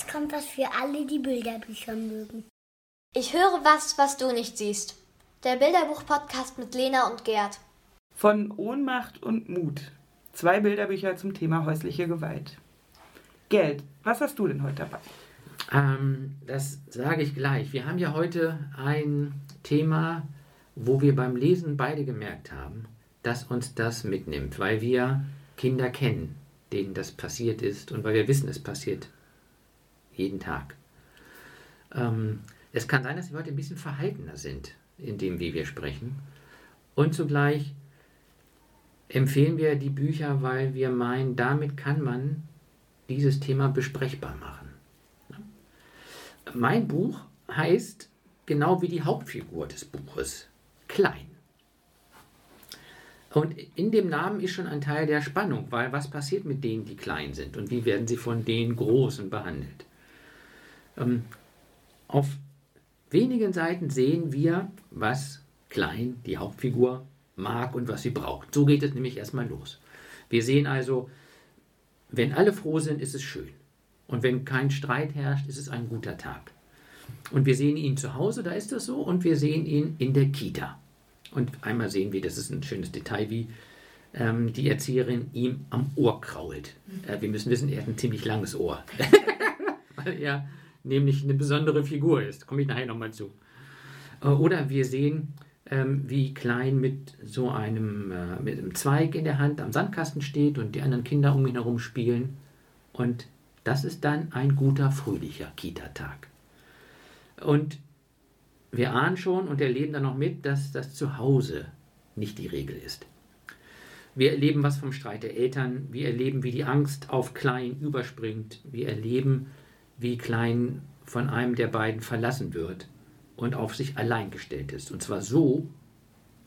jetzt kommt was für alle, die Bilderbücher mögen. Ich höre was, was du nicht siehst. Der Bilderbuch-Podcast mit Lena und Gerd. Von Ohnmacht und Mut. Zwei Bilderbücher zum Thema häusliche Gewalt. Geld, was hast du denn heute dabei? Ähm, das sage ich gleich. Wir haben ja heute ein Thema, wo wir beim Lesen beide gemerkt haben, dass uns das mitnimmt, weil wir Kinder kennen, denen das passiert ist und weil wir wissen, es passiert jeden Tag. Ähm, es kann sein, dass die Leute ein bisschen verhaltener sind in dem, wie wir sprechen. Und zugleich empfehlen wir die Bücher, weil wir meinen, damit kann man dieses Thema besprechbar machen. Mein Buch heißt genau wie die Hauptfigur des Buches, Klein. Und in dem Namen ist schon ein Teil der Spannung, weil was passiert mit denen, die klein sind und wie werden sie von den Großen behandelt? Ähm, auf wenigen Seiten sehen wir, was Klein, die Hauptfigur, mag und was sie braucht. So geht es nämlich erstmal los. Wir sehen also, wenn alle froh sind, ist es schön. Und wenn kein Streit herrscht, ist es ein guter Tag. Und wir sehen ihn zu Hause, da ist das so, und wir sehen ihn in der Kita. Und einmal sehen wir, das ist ein schönes Detail, wie ähm, die Erzieherin ihm am Ohr krault. Äh, wir müssen wissen, er hat ein ziemlich langes Ohr. Weil er nämlich eine besondere Figur ist. Komme ich nachher nochmal zu. Äh, oder wir sehen, ähm, wie Klein mit so einem, äh, mit einem Zweig in der Hand am Sandkasten steht und die anderen Kinder um ihn herum spielen. Und das ist dann ein guter, fröhlicher Kita-Tag. Und wir ahnen schon und erleben dann noch mit, dass das Zuhause nicht die Regel ist. Wir erleben was vom Streit der Eltern, wir erleben, wie die Angst auf Klein überspringt, wir erleben, wie Klein von einem der beiden verlassen wird und auf sich allein gestellt ist. Und zwar so,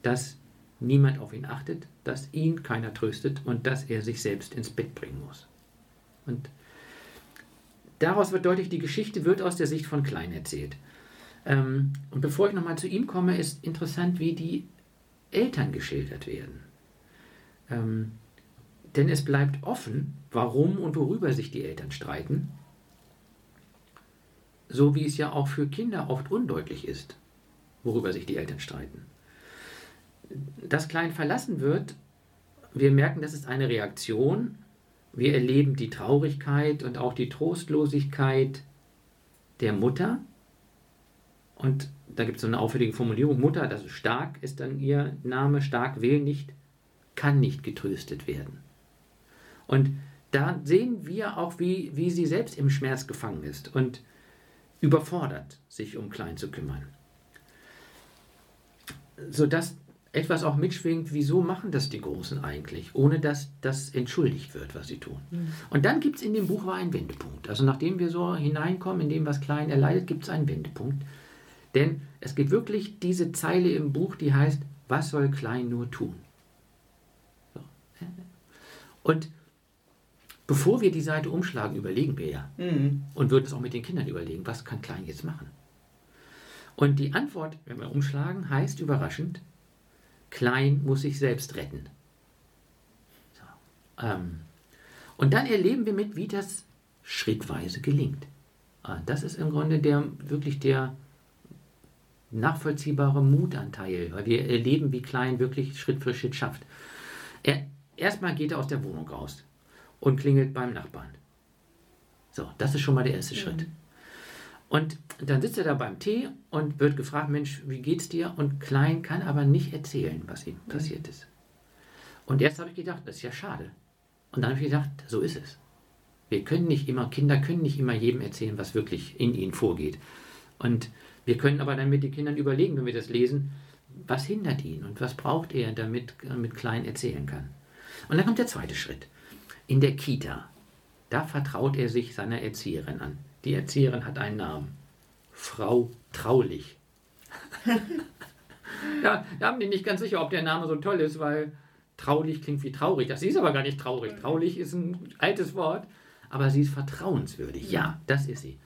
dass niemand auf ihn achtet, dass ihn keiner tröstet und dass er sich selbst ins Bett bringen muss. Und daraus wird deutlich, die Geschichte wird aus der Sicht von Klein erzählt. Ähm, und bevor ich nochmal zu ihm komme, ist interessant, wie die Eltern geschildert werden. Ähm, denn es bleibt offen, warum und worüber sich die Eltern streiten so wie es ja auch für Kinder oft undeutlich ist, worüber sich die Eltern streiten. Dass Klein verlassen wird, wir merken, das ist eine Reaktion. Wir erleben die Traurigkeit und auch die Trostlosigkeit der Mutter. Und da gibt es so eine auffällige Formulierung, Mutter, das ist stark, ist dann ihr Name, stark will nicht, kann nicht getröstet werden. Und da sehen wir auch, wie, wie sie selbst im Schmerz gefangen ist. Und überfordert, sich um Klein zu kümmern. Sodass etwas auch mitschwingt, wieso machen das die Großen eigentlich, ohne dass das entschuldigt wird, was sie tun. Mhm. Und dann gibt es in dem Buch einen Wendepunkt. Also nachdem wir so hineinkommen in dem, was Klein erleidet, gibt es einen Wendepunkt. Denn es gibt wirklich diese Zeile im Buch, die heißt, was soll Klein nur tun? So. Und Bevor wir die Seite umschlagen, überlegen wir ja. Mhm. Und würden es auch mit den Kindern überlegen, was kann Klein jetzt machen? Und die Antwort, wenn wir umschlagen, heißt überraschend, Klein muss sich selbst retten. So. Ähm. Und dann erleben wir mit, wie das schrittweise gelingt. Ah, das ist im Grunde der, wirklich der nachvollziehbare Mutanteil, weil wir erleben, wie Klein wirklich Schritt für Schritt schafft. Er, erstmal geht er aus der Wohnung raus und klingelt beim Nachbarn. So, das ist schon mal der erste mhm. Schritt. Und dann sitzt er da beim Tee und wird gefragt, Mensch, wie geht's dir? Und Klein kann aber nicht erzählen, was ihm mhm. passiert ist. Und erst habe ich gedacht, das ist ja schade. Und dann habe ich gedacht, so ist es. Wir können nicht immer, Kinder können nicht immer jedem erzählen, was wirklich in ihnen vorgeht. Und wir können aber dann mit den Kindern überlegen, wenn wir das lesen, was hindert ihn und was braucht er, damit er mit Klein erzählen kann. Und dann kommt der zweite Schritt in der Kita. Da vertraut er sich seiner Erzieherin an. Die Erzieherin hat einen Namen. Frau Traulich. ja, da haben die nicht ganz sicher, ob der Name so toll ist, weil traulich klingt wie traurig. Das ist aber gar nicht traurig. Traulich ist ein altes Wort, aber sie ist vertrauenswürdig. Ja, das ist sie.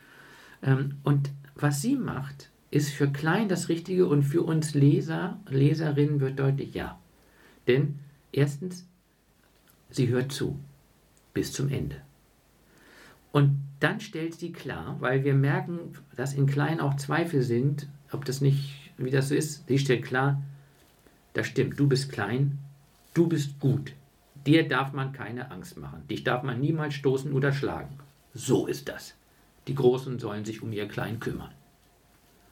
Ähm, und was sie macht, ist für Klein das Richtige und für uns Leser, Leserinnen wird deutlich ja. Denn erstens, sie hört zu bis zum Ende. Und dann stellt sie klar, weil wir merken, dass in Klein auch Zweifel sind, ob das nicht, wie das so ist. Sie stellt klar, das stimmt, du bist klein, du bist gut. Dir darf man keine Angst machen. Dich darf man niemals stoßen oder schlagen. So ist das. Die Großen sollen sich um ihr Klein kümmern.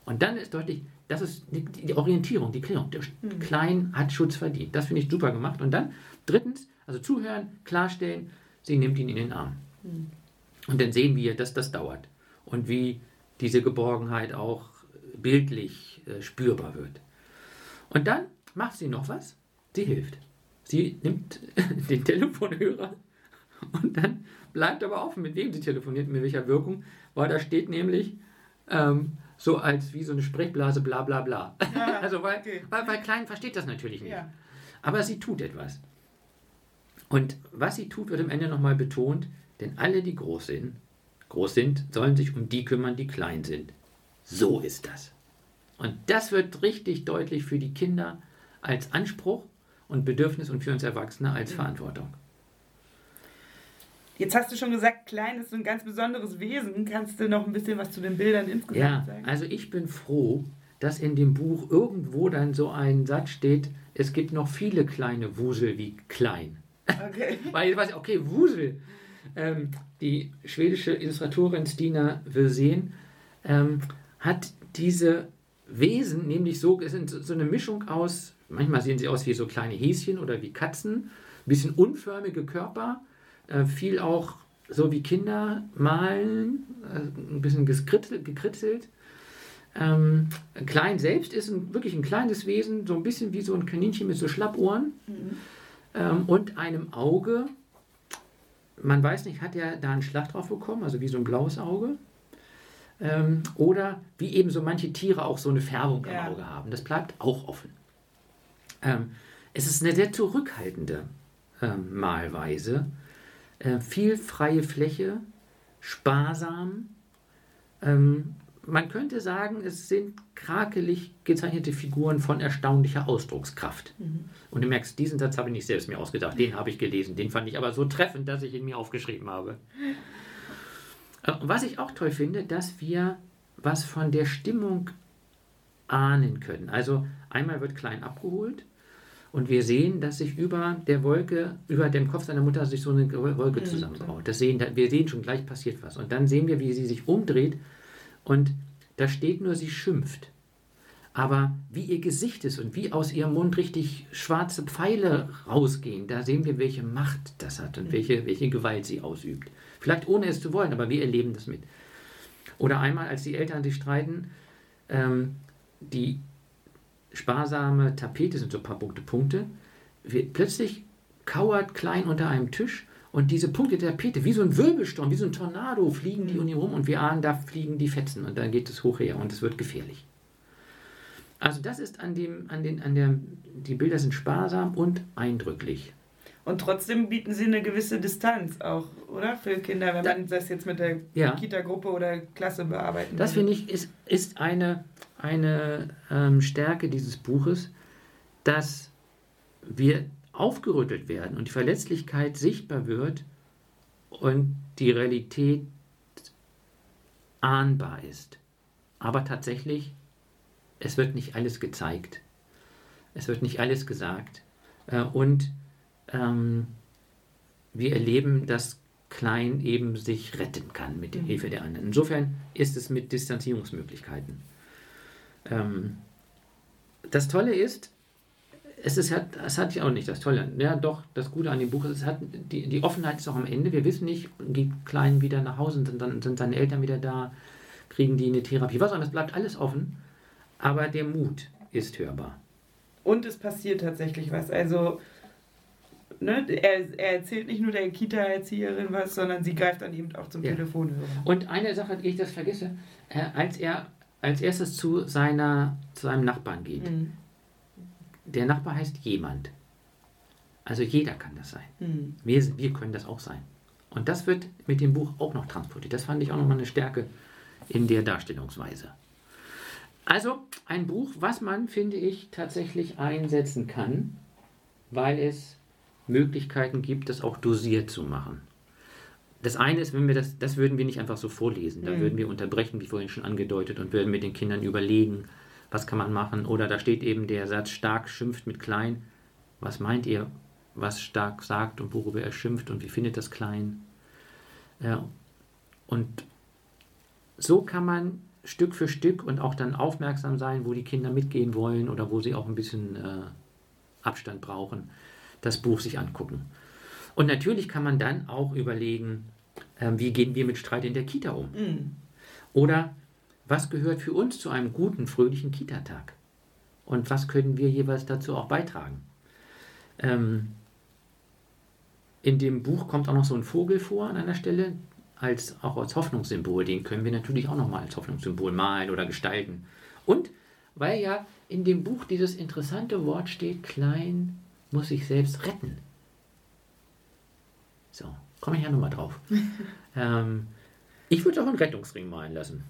Und dann ist deutlich, das ist die, die Orientierung, die Klärung. Der Klein hat Schutz verdient. Das finde ich super gemacht. Und dann drittens, also zuhören, klarstellen, sie nimmt ihn in den Arm. Und dann sehen wir, dass das dauert. Und wie diese Geborgenheit auch bildlich äh, spürbar wird. Und dann macht sie noch was. Sie hilft. Sie nimmt den Telefonhörer und dann bleibt aber offen, mit wem sie telefoniert, mit welcher Wirkung, weil da steht nämlich ähm, so als wie so eine Sprechblase bla bla bla. Ja, also weil, okay. weil, weil Klein versteht das natürlich nicht. Ja. Aber sie tut etwas. Und was sie tut, wird am Ende nochmal betont, denn alle, die groß sind, groß sind, sollen sich um die kümmern, die klein sind. So ist das. Und das wird richtig deutlich für die Kinder als Anspruch und Bedürfnis und für uns Erwachsene als Verantwortung. Jetzt hast du schon gesagt, Klein ist so ein ganz besonderes Wesen. Kannst du noch ein bisschen was zu den Bildern insgesamt Ja, sagen? also ich bin froh, dass in dem Buch irgendwo dann so ein Satz steht, es gibt noch viele kleine Wusel wie klein. Okay. Weil ich weiß, okay, Wusel. Ähm, die schwedische Illustratorin Stina Wirsén ähm, hat diese Wesen, nämlich so, es sind so eine Mischung aus, manchmal sehen sie aus wie so kleine Häschen oder wie Katzen, ein bisschen unförmige Körper, äh, viel auch so wie Kinder malen, äh, ein bisschen gekritzelt. gekritzelt. Ähm, klein selbst ist ein, wirklich ein kleines Wesen, so ein bisschen wie so ein Kaninchen mit so Schlappohren ähm, und einem Auge. Man weiß nicht, hat er da einen Schlag drauf bekommen, also wie so ein blaues Auge? Ähm, oder wie eben so manche Tiere auch so eine Färbung Ja. im Auge haben. Das bleibt auch offen. Ähm, es ist eine sehr zurückhaltende ähm, Malweise. Äh, viel freie Fläche, sparsam. Ähm, man könnte sagen, es sind krakelig gezeichnete Figuren von erstaunlicher Ausdruckskraft. Und du merkst, diesen Satz habe ich nicht selbst mir ausgedacht, den habe ich gelesen. Den fand ich aber so treffend, dass ich ihn mir aufgeschrieben habe. Äh, Was ich auch toll finde, dass wir was von der Stimmung ahnen können. Also einmal wird Klein abgeholt und wir sehen, dass sich über der Wolke, über dem Kopf seiner Mutter sich so eine Wolke zusammenbaut. Das sehen, wir sehen schon gleich passiert was. Und dann sehen wir, wie sie sich umdreht und da steht nur, sie schimpft. Aber wie ihr Gesicht ist und wie aus ihrem Mund richtig schwarze Pfeile rausgehen, da sehen wir, welche Macht das hat und welche, welche Gewalt sie ausübt. Vielleicht ohne es zu wollen, aber wir erleben das mit. Oder einmal, als die Eltern sich streiten, ähm, die sparsame Tapete sind so ein paar Punkte, Punkte. Wir, plötzlich kauert Klein unter einem Tisch und diese Punkte der Tapete, wie so ein Wirbelsturm, wie so ein Tornado, fliegen die um ihn rum und wir ahnen, da fliegen die Fetzen und dann geht es hoch her und es wird gefährlich. Also das ist an dem, an den, an der, die Bilder sind sparsam und eindrücklich. Und trotzdem bieten sie eine gewisse Distanz auch, oder? Für Kinder, wenn Da- man das jetzt mit der Ja. Kita-Gruppe oder Klasse bearbeiten Das finde ich ist, ist eine, eine ähm, Stärke dieses Buches, dass wir aufgerüttelt werden und die Verletzlichkeit sichtbar wird und die Realität ahnbar ist. Aber tatsächlich, es wird nicht alles gezeigt. Es wird nicht alles gesagt. Äh, und ähm, wir erleben, dass Klein eben sich retten kann mit der Hilfe der anderen. Insofern ist es mit Distanzierungsmöglichkeiten. Ähm, das Tolle ist, es ist hat, es hat ja auch nicht das Tolle. Ja, doch, das Gute an dem Buch ist, es hat die, die Offenheit ist auch am Ende. Wir wissen nicht, geht Klein wieder nach Hause, sind, dann, sind seine Eltern wieder da, kriegen die eine Therapie, was auch immer, es bleibt alles offen. Aber der Mut ist hörbar. Und es passiert tatsächlich was. Also, ne, er, er erzählt nicht nur der Kita-Erzieherin was, sondern sie greift dann eben auch zum Ja. Telefonhörer. Und eine Sache, die ich das vergesse, äh, als er als erstes zu, seiner, zu seinem Nachbarn geht. Mhm. Der Nachbar heißt jemand. Also jeder kann das sein. Mhm. Wir, wir können das auch sein. Und das wird mit dem Buch auch noch transportiert. Das fand ich auch nochmal eine Stärke in der Darstellungsweise. Also ein Buch, was man, finde ich, tatsächlich einsetzen kann, weil es Möglichkeiten gibt, das auch dosiert zu machen. das eine ist, wenn wir das, das würden wir nicht einfach so vorlesen. Da Mhm. würden wir unterbrechen, wie vorhin schon angedeutet, und würden mit den Kindern überlegen, was kann man machen. Oder da steht eben der Satz, stark schimpft mit klein. Was meint ihr, was stark sagt und worüber er schimpft und wie findet das klein? Ja. Und so kann man Stück für Stück und auch dann aufmerksam sein, wo die Kinder mitgehen wollen oder wo sie auch ein bisschen äh, Abstand brauchen, das Buch sich angucken. Und natürlich kann man dann auch überlegen, ähm, wie gehen wir mit Streit in der Kita um? Mhm. Oder was gehört für uns zu einem guten, fröhlichen Kita-Tag? Und was können wir jeweils dazu auch beitragen? Ähm, in dem Buch kommt auch noch so ein Vogel vor an einer Stelle, als, auch als Hoffnungssymbol. Den können wir natürlich auch nochmal als Hoffnungssymbol malen oder gestalten. Und weil ja in dem Buch dieses interessante Wort steht, klein muss sich selbst retten. So, komme ich ja nochmal drauf. ähm, ich würde auch einen Rettungsring malen lassen.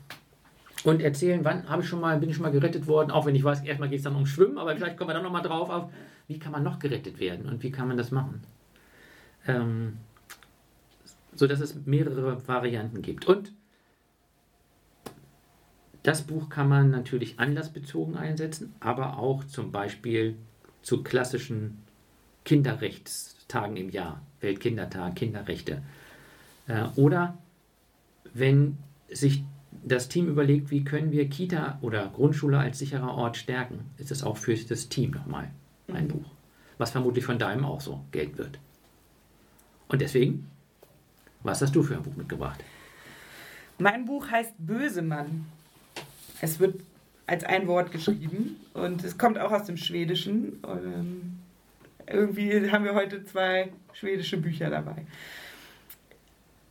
Und erzählen, wann habe ich schon mal, bin ich schon mal gerettet worden, auch wenn ich weiß, erstmal geht es dann ums Schwimmen, aber vielleicht kommen wir dann nochmal drauf auf, wie kann man noch gerettet werden und wie kann man das machen. Ähm, so dass es mehrere Varianten gibt. Und das Buch kann man natürlich anlassbezogen einsetzen, aber auch zum Beispiel zu klassischen Kinderrechtstagen im Jahr, Weltkindertag, Kinderrechte. Äh, oder wenn sich das Team überlegt, wie können wir Kita oder Grundschule als sicherer Ort stärken, ist es auch für das Team nochmal ein Buch, was vermutlich von deinem auch so gelten wird. Und deswegen, was hast du für ein Buch mitgebracht? Mein Buch heißt Bösemann. Es wird als ein Wort geschrieben und es kommt auch aus dem Schwedischen. Ähm, irgendwie haben wir heute zwei schwedische Bücher dabei.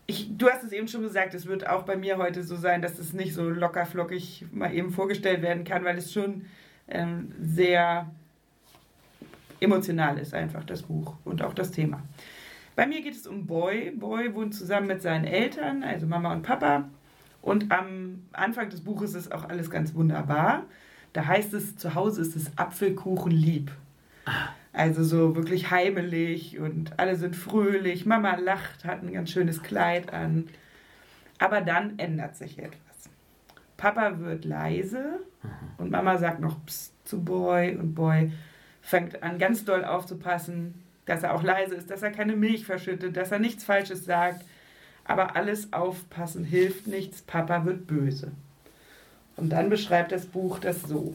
Ich, du hast es eben schon gesagt, es wird auch bei mir heute so sein, dass es nicht so locker flockig mal eben vorgestellt werden kann, weil es schon ähm, sehr emotional ist, einfach das Buch und auch das Thema. Bei mir geht es um Boy. Boy wohnt zusammen mit seinen Eltern, also Mama und Papa. Und am Anfang des Buches ist auch alles ganz wunderbar. Da heißt es, zu Hause ist es Apfelkuchen lieb. Also so wirklich heimelig und alle sind fröhlich. Mama lacht, hat ein ganz schönes Kleid an. Aber dann ändert sich etwas. Papa wird leise und Mama sagt noch Psst zu Boy und Boy fängt an ganz doll aufzupassen, dass er auch leise ist, dass er keine Milch verschüttet, dass er nichts Falsches sagt. Aber alles aufpassen hilft nichts, Papa wird böse. Und dann beschreibt das Buch das so.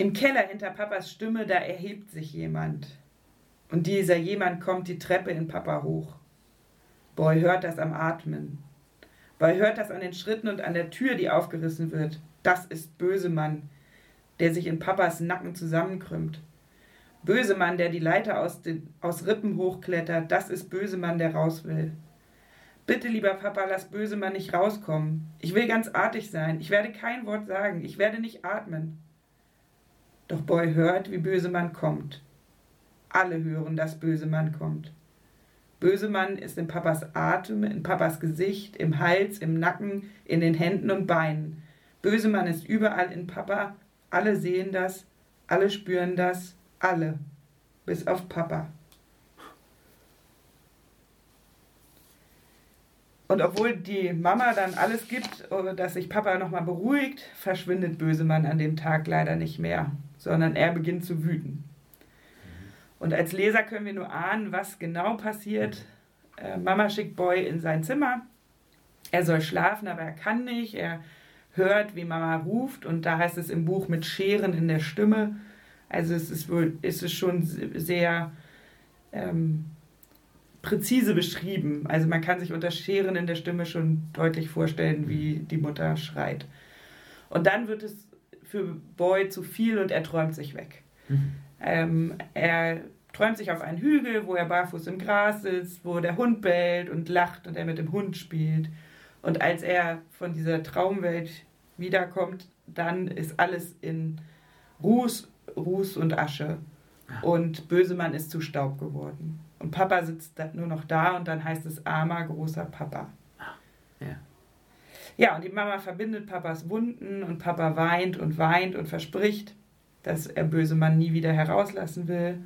Im Keller hinter Papas Stimme, da erhebt sich jemand. Und dieser jemand kommt die Treppe in Papa hoch. Boy hört das am Atmen. Boy hört das an den Schritten und an der Tür, die aufgerissen wird. Das ist Bösemann, der sich in Papas Nacken zusammenkrümmt. Bösemann, der die Leiter aus, den, aus Rippen hochklettert, das ist Bösemann, der raus will. Bitte, lieber Papa, lass Bösemann nicht rauskommen. Ich will ganz artig sein. Ich werde kein Wort sagen. Ich werde nicht atmen. Doch Boy hört, wie Bösemann kommt. Alle hören, dass Bösemann kommt. Bösemann ist in Papas Atem, in Papas Gesicht, im Hals, im Nacken, in den Händen und Beinen. Bösemann ist überall in Papa. Alle sehen das, alle spüren das, alle. Bis auf Papa. Und obwohl die Mama dann alles gibt, äh, dass sich Papa nochmal beruhigt, verschwindet Bösemann an dem Tag leider nicht mehr, sondern er beginnt zu wüten. Und als Leser können wir nur ahnen, was genau passiert. Äh, Mama schickt Boy in sein Zimmer. Er soll schlafen, aber er kann nicht. Er hört, wie Mama ruft und da heißt es im Buch mit Scheren in der Stimme. Also es ist wohl, ist es schon sehr ähm, präzise beschrieben. Also man kann sich unter Scheren in der Stimme schon deutlich vorstellen, wie die Mutter schreit. Und dann wird es für Boy zu viel und er träumt sich weg. Mhm. Ähm, er träumt sich auf einen Hügel, wo er barfuß im Gras sitzt, wo der Hund bellt und lacht und er mit dem Hund spielt. Und als er von dieser Traumwelt wiederkommt, dann ist alles in Ruß, Ruß und Asche. Und Bösemann ist zu Staub geworden. Und Papa sitzt nur noch da und dann heißt es armer, großer Papa. Ja. Ja, und die Mama verbindet Papas Wunden und Papa weint und weint und verspricht, dass er Bösemann nie wieder herauslassen will.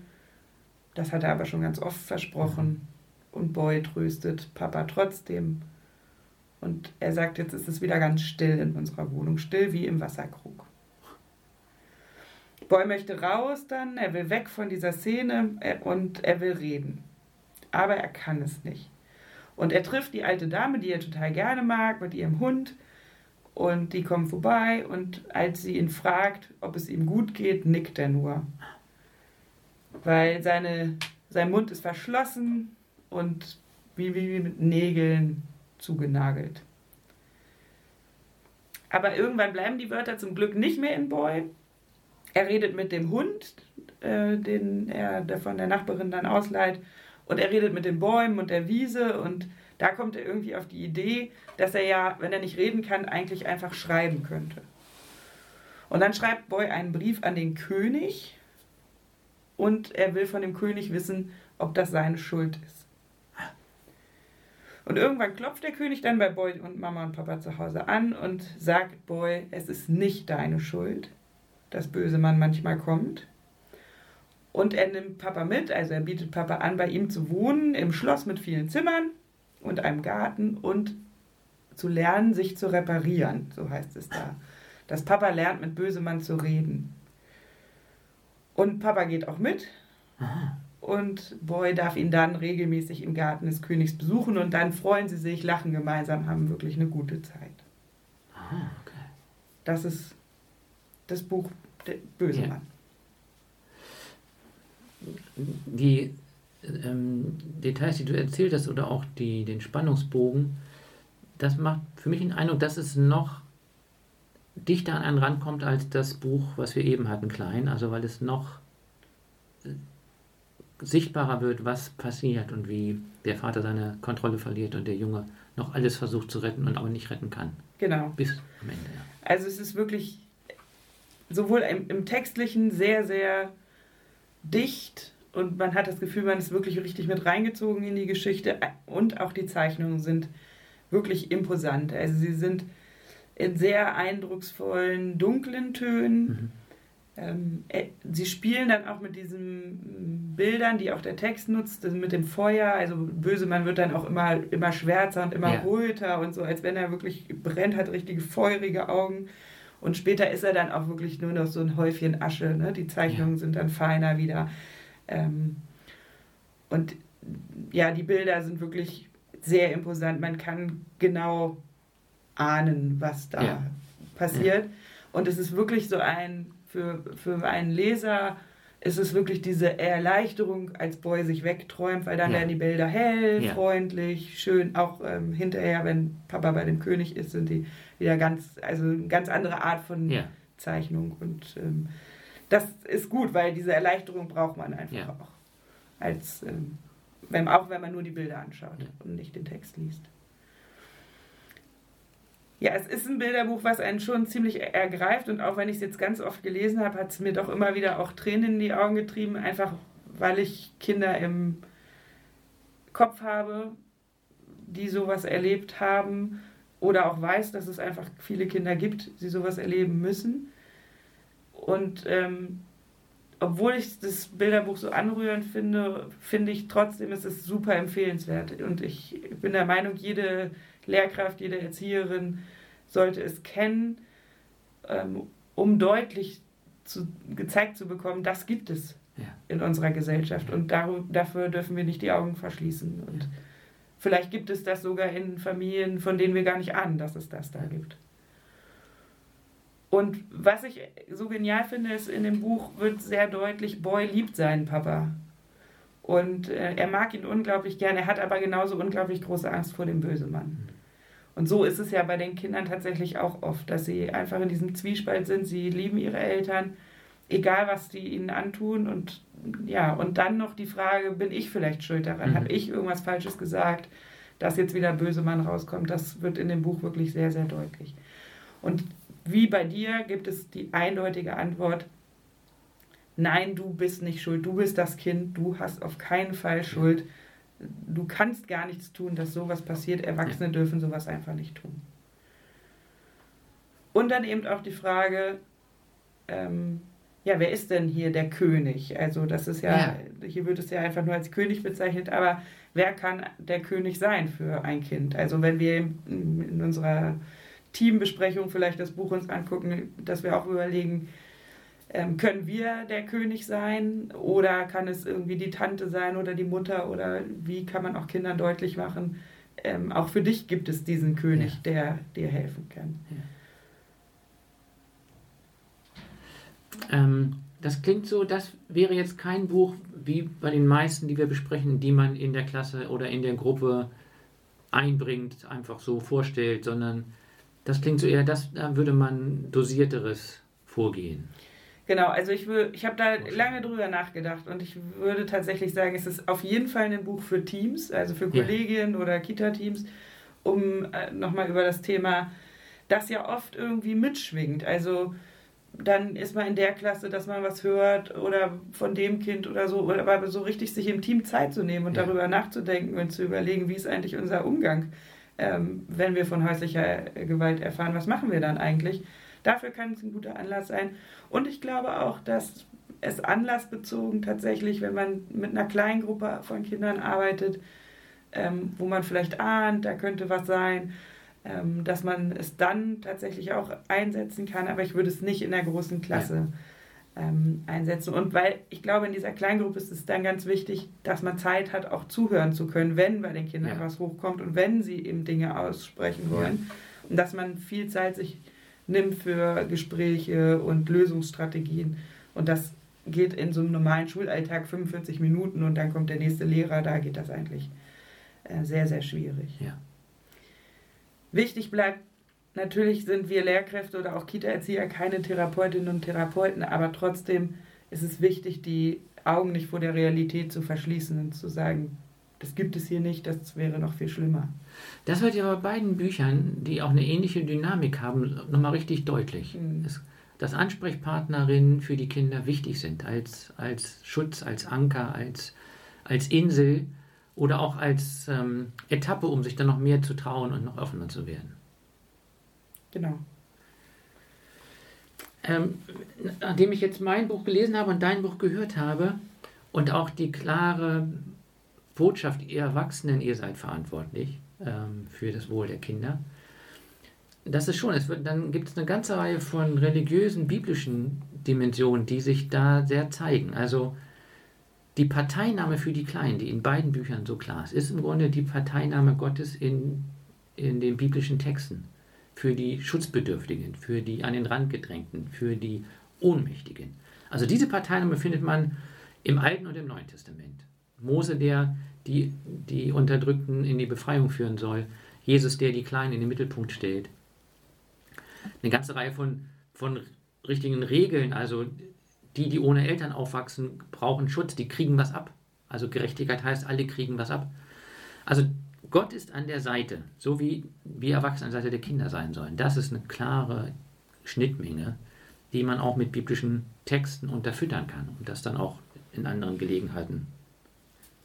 Das hat er aber schon ganz oft versprochen. Und Boy tröstet Papa trotzdem. Und er sagt, jetzt ist es wieder ganz still in unserer Wohnung, still wie im Wasserkrug. Boy möchte raus dann, er will weg von dieser Szene und er will reden. Aber er kann es nicht. Und er trifft die alte Dame, die er total gerne mag, mit ihrem Hund. Und die kommen vorbei und als sie ihn fragt, ob es ihm gut geht, nickt er nur. Weil seine, sein Mund ist verschlossen und wie, wie mit Nägeln zugenagelt. Aber irgendwann bleiben die Wörter zum Glück nicht mehr in Boy. Er redet mit dem Hund, äh, den er von der Nachbarin dann ausleiht. Und er redet mit den Bäumen und der Wiese. Und da kommt er irgendwie auf die Idee, dass er ja, wenn er nicht reden kann, eigentlich einfach schreiben könnte. Und dann schreibt Boy einen Brief an den König. Und er will von dem König wissen, ob das seine Schuld ist. Und irgendwann klopft der König dann bei Boy und Mama und Papa zu Hause an und sagt Boy, es ist nicht deine Schuld, dass böse Mann manchmal kommt. Und er nimmt Papa mit, also er bietet Papa an, bei ihm zu wohnen, im Schloss mit vielen Zimmern und einem Garten und zu lernen, sich zu reparieren, so heißt es da. Dass Papa lernt, mit Bösemann zu reden. Und Papa geht auch mit. Aha und Boy darf ihn dann regelmäßig im Garten des Königs besuchen und dann freuen sie sich, lachen gemeinsam, haben wirklich eine gute Zeit. Ah, okay. Das ist das Buch Der böse Ja. Die ähm, Details, die du erzählt hast, oder auch die, den Spannungsbogen, das macht für mich den Eindruck, dass es noch dichter an einen rankommt als das Buch, was wir eben hatten, klein. Also weil es noch äh, sichtbarer wird, was passiert und wie der Vater seine Kontrolle verliert und der Junge noch alles versucht zu retten und aber nicht retten kann. Genau. Bis am Ende. Ja. Also es ist wirklich sowohl im, im Textlichen sehr, sehr dicht und man hat das Gefühl, man ist wirklich richtig mit reingezogen in die Geschichte und auch die Zeichnungen sind wirklich imposant. Also sie sind in sehr eindrucksvollen, dunklen Tönen. Mhm. Ähm, äh, sie spielen dann auch mit diesen Bildern, die auch der Text nutzt, also mit dem Feuer. Also Bösemann wird dann auch immer, immer schwärzer und immer Ja. röter und so, als wenn er wirklich brennt, hat richtige feurige Augen. Und später ist er dann auch wirklich nur noch so ein Häufchen Asche. Ne? Die Zeichnungen sind dann feiner wieder. Ähm, und ja, die Bilder sind wirklich sehr imposant. Man kann genau ahnen, was da Ja. passiert. Und es ist wirklich so ein, für, für einen Leser ist es wirklich diese Erleichterung, als Boy sich wegträumt, weil dann Ja. werden die Bilder hell, Ja. freundlich, schön. Auch ähm, hinterher, wenn Papa bei dem König ist, sind die wieder ganz, also eine ganz andere Art von Ja. Zeichnung. Und ähm, das ist gut, weil diese Erleichterung braucht man einfach auch. Als, ähm, wenn, auch wenn man nur die Bilder anschaut und nicht den Text liest. Ja, es ist ein Bilderbuch, was einen schon ziemlich ergreift und auch wenn ich es jetzt ganz oft gelesen habe, hat es mir doch immer wieder auch Tränen in die Augen getrieben, einfach weil ich Kinder im Kopf habe, die sowas erlebt haben oder auch weiß, dass es einfach viele Kinder gibt, die sowas erleben müssen. Und ähm, obwohl ich das Bilderbuch so anrührend finde, finde ich trotzdem, es ist super empfehlenswert. Und ich bin der Meinung, jede Lehrkraft, jede Erzieherin sollte es kennen, ähm, um deutlich zu, gezeigt zu bekommen, das gibt es Ja. in unserer Gesellschaft. Und dafür dürfen wir nicht die Augen verschließen. Und vielleicht gibt es das sogar in Familien, von denen wir gar nicht ahnen, dass es das da gibt. Und was ich so genial finde, ist, in dem Buch wird sehr deutlich, Boy liebt seinen Papa. Und äh, er mag ihn unglaublich gern, er hat aber genauso unglaublich große Angst vor dem Bösemann. Und so ist es ja bei den Kindern tatsächlich auch oft, dass sie einfach in diesem Zwiespalt sind, sie lieben ihre Eltern, egal was die ihnen antun. Und ja, und dann noch die Frage, bin ich vielleicht schuld daran? Mhm. Habe ich irgendwas Falsches gesagt, dass jetzt wieder Bösemann rauskommt? Das wird in dem Buch wirklich sehr, sehr deutlich. Und wie bei dir gibt es die eindeutige Antwort, nein, du bist nicht schuld, du bist das Kind, du hast auf keinen Fall Schuld. Du kannst gar nichts tun, dass sowas passiert. Erwachsene dürfen sowas einfach nicht tun. Und dann eben auch die Frage, ähm, ja, wer ist denn hier der König? Also das ist ja, Ja. hier wird es ja einfach nur als König bezeichnet, aber wer kann der König sein für ein Kind? Also wenn wir in in unserer Teambesprechung vielleicht das Buch uns angucken, dass wir auch überlegen, ähm, können wir der König sein oder kann es irgendwie die Tante sein oder die Mutter oder wie kann man auch Kindern deutlich machen, ähm, auch für dich gibt es diesen König, Ja. der dir helfen kann. Ähm, das klingt so, das wäre jetzt kein Buch wie bei den meisten, die wir besprechen, die man in der Klasse oder in der Gruppe einbringt, einfach so vorstellt, sondern das klingt so eher, das, da würde man dosierteres vorgehen. Genau, also ich, ich habe da lange drüber nachgedacht und ich würde tatsächlich sagen, es ist auf jeden Fall ein Buch für Teams, also für Ja. Kolleginnen oder Kita-Teams, um äh, nochmal über das Thema, das ja oft irgendwie mitschwingt. Also dann ist man in der Klasse, dass man was hört oder von dem Kind oder so, oder aber so richtig sich im Team Zeit zu nehmen und Ja. darüber nachzudenken und zu überlegen, wie ist eigentlich unser Umgang, ähm, wenn wir von häuslicher äh, Gewalt erfahren, was machen wir dann eigentlich? Dafür kann es ein guter Anlass sein. Und ich glaube auch, dass es anlassbezogen tatsächlich, wenn man mit einer kleinen Gruppe von Kindern arbeitet, ähm, wo man vielleicht ahnt, da könnte was sein, ähm, dass man es dann tatsächlich auch einsetzen kann, aber ich würde es nicht in der großen Klasse ähm, einsetzen. Und weil ich glaube, in dieser Kleingruppe ist es dann ganz wichtig, dass man Zeit hat, auch zuhören zu können, wenn bei den Kindern Ja. was hochkommt und wenn sie eben Dinge aussprechen wollen. Und dass man viel Zeit sich nimmt für Gespräche und Lösungsstrategien. Und das geht in so einem normalen Schulalltag 45 Minuten und dann kommt der nächste Lehrer, da geht das eigentlich äh, sehr, sehr schwierig. Ja. Wichtig bleibt, natürlich sind wir Lehrkräfte oder auch Kita-Erzieher keine Therapeutinnen und Therapeuten, aber trotzdem ist es wichtig, die Augen nicht vor der Realität zu verschließen und zu sagen, das gibt es hier nicht, das wäre noch viel schlimmer. Das wird ja bei beiden Büchern, die auch eine ähnliche Dynamik haben, nochmal richtig deutlich. Mhm. Es, dass Ansprechpartnerinnen für die Kinder wichtig sind, als, als Schutz, als Anker, als, als Insel oder auch als ähm, Etappe, um sich dann noch mehr zu trauen und noch offener zu werden. Genau. Ähm, nachdem ich jetzt mein Buch gelesen habe und dein Buch gehört habe und auch die klare Botschaft, ihr Erwachsenen, ihr seid verantwortlich ähm, für das Wohl der Kinder. Das ist schon, es wird, dann gibt es eine ganze Reihe von religiösen, biblischen Dimensionen, die sich da sehr zeigen. Also die Parteinahme für die Kleinen, die in beiden Büchern so klar ist, ist im Grunde die Parteinahme Gottes in, in den biblischen Texten für die Schutzbedürftigen, für die an den Rand gedrängten, für die Ohnmächtigen. Also diese Parteinahme findet man im Alten und im Neuen Testament. Mose, der die, die Unterdrückten in die Befreiung führen soll, Jesus, der die Kleinen in den Mittelpunkt stellt. Eine ganze Reihe von, von richtigen Regeln, also die, die ohne Eltern aufwachsen, brauchen Schutz, die kriegen was ab. Also Gerechtigkeit heißt, alle kriegen was ab. Also Gott ist an der Seite, so wie wir Erwachsene an der Seite der Kinder sein sollen. Das ist eine klare Schnittmenge, die man auch mit biblischen Texten unterfüttern kann, um das dann auch in anderen Gelegenheiten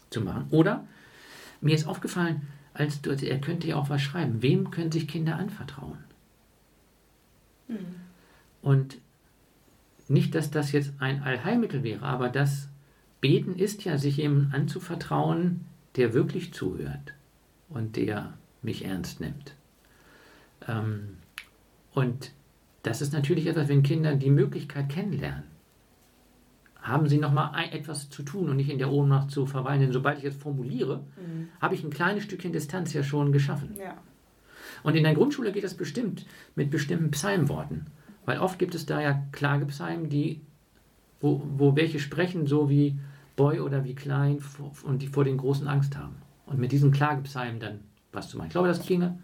zu machen. Oder mir ist aufgefallen, als du, er könnte ja auch was schreiben. Wem können sich Kinder anvertrauen? Und nicht, dass das jetzt ein Allheilmittel wäre, aber das Beten ist ja, sich jemandem anzuvertrauen, der wirklich zuhört und der mich ernst nimmt. Ähm, und das ist natürlich etwas, wenn Kinder die Möglichkeit kennenlernen, haben sie nochmal etwas zu tun und nicht in der Ohnmacht zu verweilen. Denn sobald ich es formuliere, habe ich ein kleines Stückchen Distanz ja schon geschaffen. Ja. Und in der Grundschule geht das bestimmt mit bestimmten Psalmworten. Weil oft gibt es da ja Klagepsalmen, die, wo, wo welche sprechen, so wie Boy oder wie Klein und die vor den großen Angst haben. Und mit diesen Klagepsalmen dann was zu machen. Ich glaube, das ginge,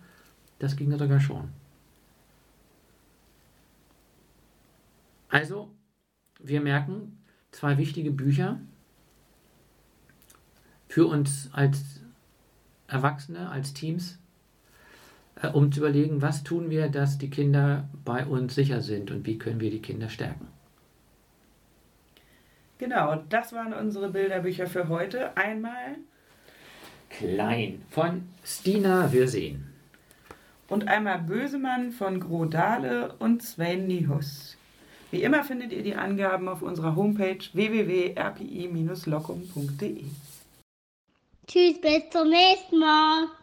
das ginge sogar schon. Also, wir merken, zwei wichtige Bücher für uns als Erwachsene, als Teams, äh, um zu überlegen, was tun wir, dass die Kinder bei uns sicher sind und wie können wir die Kinder stärken. Genau, das waren unsere Bilderbücher für heute. Einmal Klein von Stina Wirseen. und einmal Bösemann von Grodale und Sven Nihus. Wie immer findet ihr die Angaben auf unserer Homepage www.rpi-locum.de. Tschüss, bis zum nächsten Mal.